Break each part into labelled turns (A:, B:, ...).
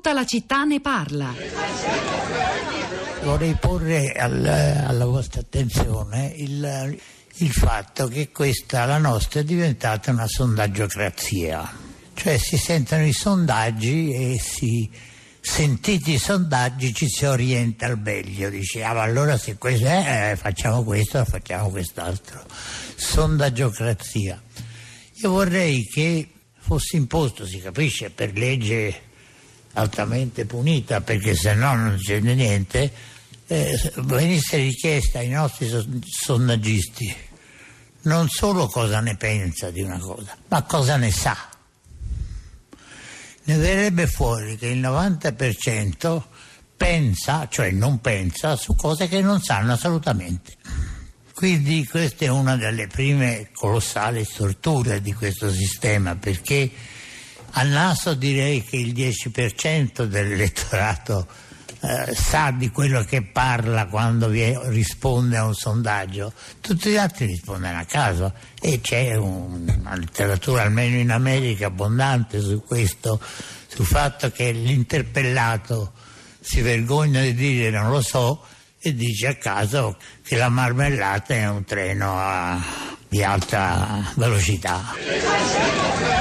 A: Tutta la città ne parla.
B: Vorrei porre al, alla vostra attenzione il, il fatto che questa, la nostra, è diventata una sondaggiocrazia. Cioè si sentono i sondaggi e si, sentiti i sondaggi ci si orienta al meglio. Dice, ah, allora se questo è, eh, facciamo questo, facciamo quest'altro. Sondaggiocrazia. Io vorrei che fosse imposto, si capisce, per legge altamente punita, perché se no non c'è niente, eh, venisse richiesta ai nostri sondaggisti non solo cosa ne pensa di una cosa, ma cosa ne sa. Ne verrebbe fuori che il 90% pensa, cioè non pensa, su cose che non sanno assolutamente. Quindi questa è una delle prime colossali storture di questo sistema, perché al naso direi che il 10% dell'elettorato eh, sa di quello che parla quando risponde a un sondaggio, tutti gli altri rispondono a caso e c'è un, una letteratura almeno in America abbondante su questo, sul fatto che l'interpellato si vergogna di dire non lo so e dice a caso che la marmellata è un treno a, di alta velocità.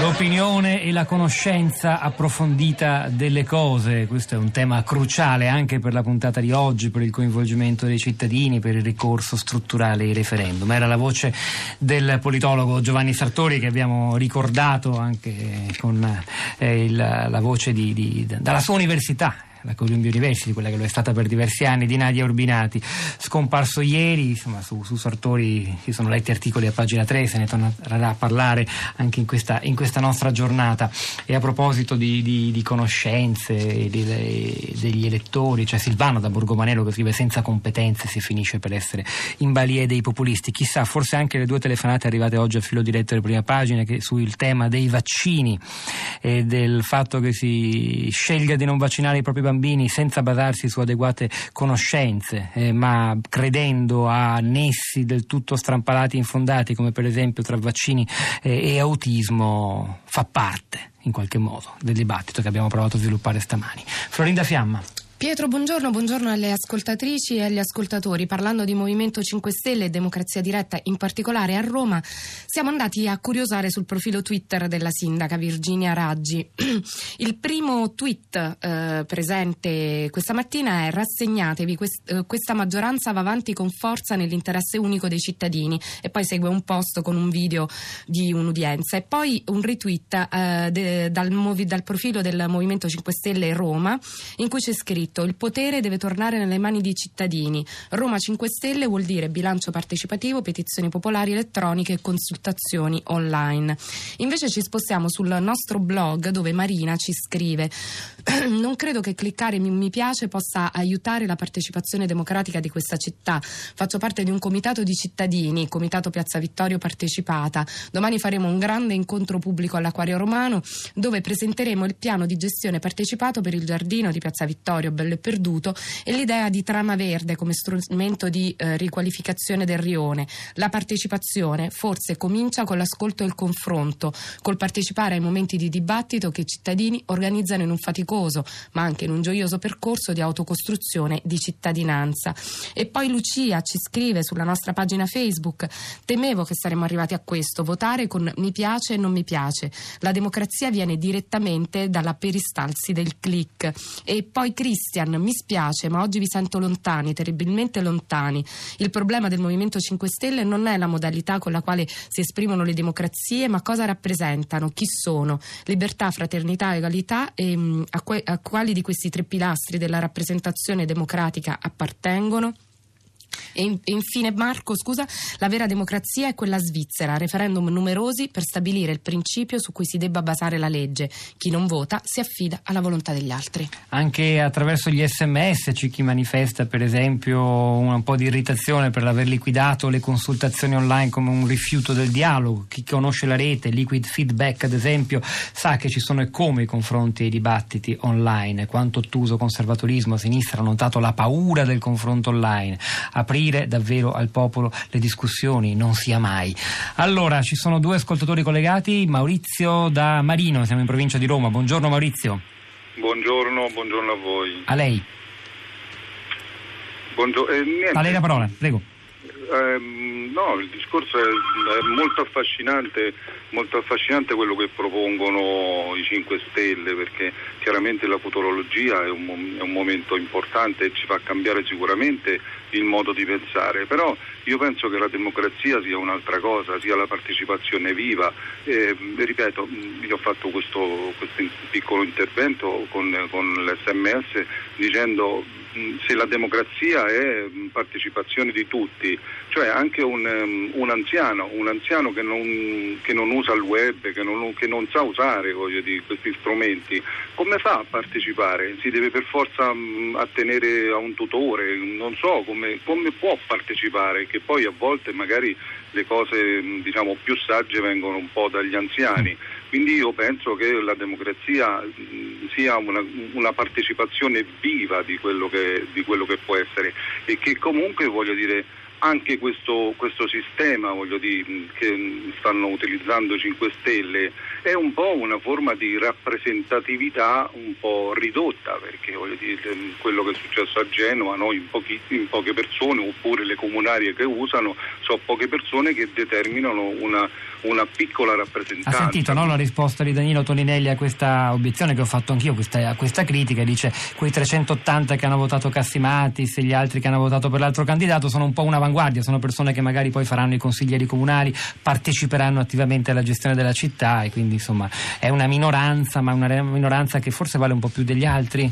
C: L'opinione e la conoscenza approfondita delle cose, questo è un tema cruciale anche per la puntata di oggi, per il coinvolgimento dei cittadini, per il ricorso strutturale ai referendum. Era la voce del politologo Giovanni Sartori che abbiamo ricordato anche con eh, il, la voce di, di, dalla sua università la Columbia University, quella che lo è stata per diversi anni, di Nadia Urbinati, scomparso ieri, insomma su, su Sartori si sono letti articoli a pagina 3, se ne tornerà a parlare anche in questa, in questa nostra giornata. E a proposito di, di, di conoscenze di, degli elettori, c'è Silvano da Borgomanello che scrive senza competenze si finisce per essere in balie dei populisti. Chissà, forse anche le due telefonate arrivate oggi a filo diretto alle prime pagine che sul tema dei vaccini e del fatto che si scelga di non vaccinare i propri bambini bambini senza basarsi su adeguate conoscenze, eh, ma credendo a nessi del tutto strampalati e infondati, come per esempio tra vaccini eh, e autismo, fa parte in qualche modo del dibattito che abbiamo provato a sviluppare stamani. Florinda Fiamma.
D: Pietro, buongiorno, buongiorno alle ascoltatrici e agli ascoltatori. Parlando di Movimento 5 Stelle e Democrazia Diretta, in particolare a Roma, siamo andati a curiosare sul profilo Twitter della sindaca Virginia Raggi. Il primo tweet eh, presente questa mattina è rassegnatevi, quest- eh, questa maggioranza va avanti con forza nell'interesse unico dei cittadini e poi segue un post con un video di un'udienza e poi un retweet eh, de- dal, movi- dal profilo del Movimento 5 Stelle Roma in cui c'è scritto scritto il potere deve tornare nelle mani dei cittadini. Roma 5 Stelle vuol dire bilancio partecipativo, petizioni popolari elettroniche e consultazioni online. Invece ci spostiamo sul nostro blog dove Marina ci scrive non credo che cliccare mi piace possa aiutare la partecipazione democratica di questa città. Faccio parte di un comitato di cittadini, Comitato Piazza Vittorio Partecipata. Domani faremo un grande incontro pubblico all'Aquario Romano dove presenteremo il piano di gestione partecipato per il giardino di Piazza Vittorio e perduto e l'idea di trama verde come strumento di eh, riqualificazione del rione. La partecipazione forse comincia con l'ascolto e il confronto, col partecipare ai momenti di dibattito che i cittadini organizzano in un faticoso ma anche in un gioioso percorso di autocostruzione di cittadinanza. E poi Lucia ci scrive sulla nostra pagina Facebook: Temevo che saremmo arrivati a questo, votare con mi piace e non mi piace. La democrazia viene direttamente dalla peristalsi del click. E poi Cristian Christian, mi spiace, ma oggi vi sento lontani, terribilmente lontani. Il problema del Movimento 5 Stelle non è la modalità con la quale si esprimono le democrazie, ma cosa rappresentano, chi sono. Libertà, fraternità, egalità e mm, a, que- a quali di questi tre pilastri della rappresentazione democratica appartengono? E infine Marco, scusa, la vera democrazia è quella svizzera, referendum numerosi per stabilire il principio su cui si debba basare la legge. Chi non vota si affida alla volontà degli altri.
C: Anche attraverso gli sms c'è chi manifesta per esempio un po' di irritazione per aver liquidato le consultazioni online come un rifiuto del dialogo. Chi conosce la rete, Liquid Feedback ad esempio, sa che ci sono e come i confronti e i dibattiti online, quanto ottuso conservatorismo a sinistra ha notato la paura del confronto online. Aprire chiarire davvero al popolo le discussioni, non sia mai. Allora, ci sono due ascoltatori collegati, Maurizio da Marino, siamo in provincia di Roma. Buongiorno Maurizio.
A: Buongiorno, buongiorno a voi.
C: A lei.
A: Buongiorno, eh,
C: a lei la parola, prego.
A: Ehm, no, il discorso è, è molto affascinante, molto affascinante quello che propongono i 5 Stelle perché chiaramente la futurologia è un, è un, momento importante e ci fa cambiare sicuramente il modo di pensare, però io penso che la democrazia sia un'altra cosa, sia la partecipazione viva. E, ripeto, io ho fatto questo, questo piccolo intervento con, con l'SMS dicendo se la democrazia è partecipazione di tutti, cioè anche un, un anziano, un anziano che, non, che, non, usa il web, che non, che non sa usare dire, questi strumenti, come fa a partecipare? Si deve per forza attenere a un tutore, non so come, come, può partecipare, che poi a volte magari le cose diciamo, più sagge vengono un po' dagli anziani. Quindi io penso che la democrazia sia una, una partecipazione viva di quello, che, di quello, che, può essere. E che comunque voglio dire anche questo, questo sistema dire, che stanno utilizzando 5 Stelle è un po' una forma di rappresentatività un po' ridotta perché dire, quello che è successo a Genova noi in, pochi, in, poche persone oppure le comunarie che usano sono poche persone che determinano una, una piccola rappresentanza.
C: Ha sentito no, la risposta di Danilo Toninelli a questa obiezione che ho fatto anch'io, questa, a questa critica, dice quei 380 che hanno votato Cassimatis e gli altri che hanno votato per l'altro candidato sono un po' un'avanguardia, sono persone che magari poi faranno i consiglieri comunali, parteciperanno attivamente alla gestione della città e quindi insomma è una minoranza, ma una minoranza che forse vale un po' più degli altri.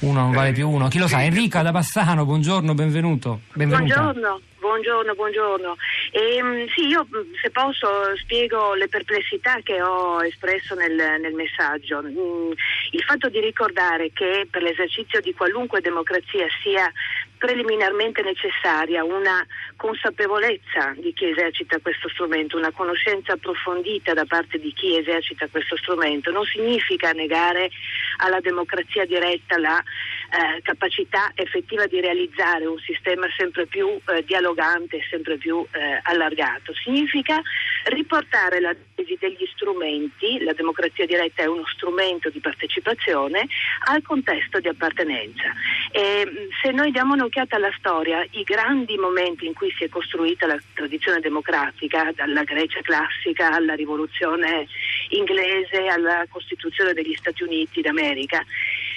C: Uno non vale più uno. Chi lo sa? Enrica da Bassano, buongiorno, benvenuto.
E: Benvenuta. Buongiorno. Buongiorno, buongiorno. E, ehm, sì, io se posso spiego le perplessità che ho espresso nel, nel messaggio. Mm, il fatto di ricordare che per l'esercizio di qualunque democrazia sia preliminarmente necessaria una consapevolezza di chi esercita questo strumento, una conoscenza approfondita da parte di chi esercita questo strumento, non significa negare alla democrazia diretta la eh, capacità effettiva di realizzare un sistema sempre più eh, dialogante, sempre più eh, allargato, significa riportare la tesi degli strumenti, la democrazia diretta è uno strumento di partecipazione, al contesto di appartenenza. E, se noi diamo un'occhiata alla storia, i grandi momenti in cui si è costruita la tradizione democratica, dalla Grecia classica alla rivoluzione inglese, alla Costituzione degli Stati Uniti d'America,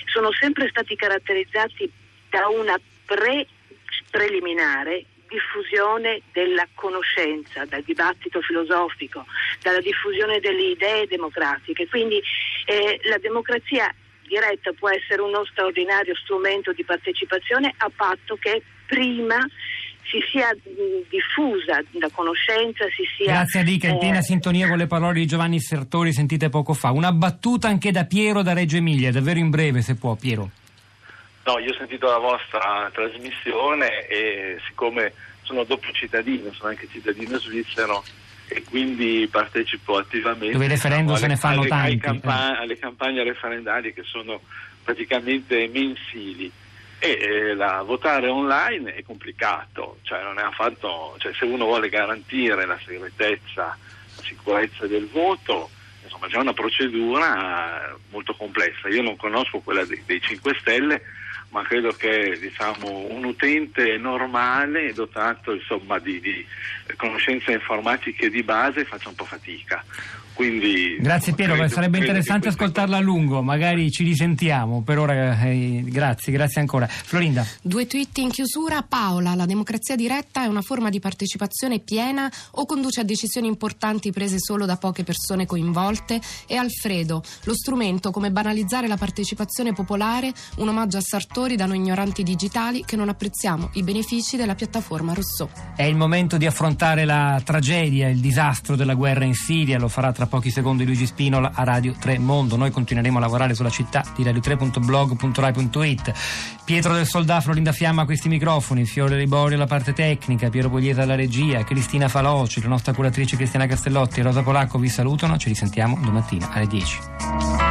E: sono sempre stati caratterizzati da una pre preliminare diffusione della conoscenza, dal dibattito filosofico, dalla diffusione delle idee democratiche. Quindi eh, la democrazia diretta può essere uno straordinario strumento di partecipazione a patto che prima si sia diffusa la conoscenza, si sia...
C: Grazie a Dica, in piena eh, sintonia con le parole di Giovanni Sertori sentite poco fa. Una battuta anche da Piero da Reggio Emilia, davvero in breve se può Piero.
F: No, io ho sentito la vostra trasmissione e siccome sono doppio cittadino, sono anche cittadino svizzero e quindi partecipo attivamente
C: dove i referendum se ne fanno
F: alle,
C: tanti
F: campa- alle campagne referendarie che sono praticamente mensili e la, votare online è complicato cioè affatto cioè, se uno vuole garantire la segretezza la sicurezza del voto insomma c'è una procedura molto complessa io non conosco quella dei, dei 5 Stelle ma credo che diciamo, un utente normale dotato insomma, di, di, conoscenze informatiche di base faccia un po' fatica. Quindi,
C: grazie Piero, credo, sarebbe interessante ascoltarla a lungo, magari ci risentiamo. Per ora eh, grazie, grazie ancora. Florinda.
D: Due tweet in chiusura. Paola, la democrazia diretta è una forma di partecipazione piena o conduce a decisioni importanti prese solo da poche persone coinvolte? E Alfredo, lo strumento come banalizzare la partecipazione popolare, un omaggio a Sartori da noi ignoranti digitali che non apprezziamo i benefici della piattaforma Rousseau.
C: È il momento di affrontare la tragedia, il disastro della guerra in Siria, lo farà tra pochi secondi Luigi Spinola a Radio 3 Mondo. Noi continueremo a lavorare sulla città di radio3.blog.rai.it. Pietro del Soldafro, Linda Fiamma a questi microfoni, Fiore Riborio alla parte tecnica, Piero Pogliese alla regia, Cristina Faloci, la nostra curatrice Cristiana Castellotti e Rosa Polacco vi salutano. Ci risentiamo domattina alle 10.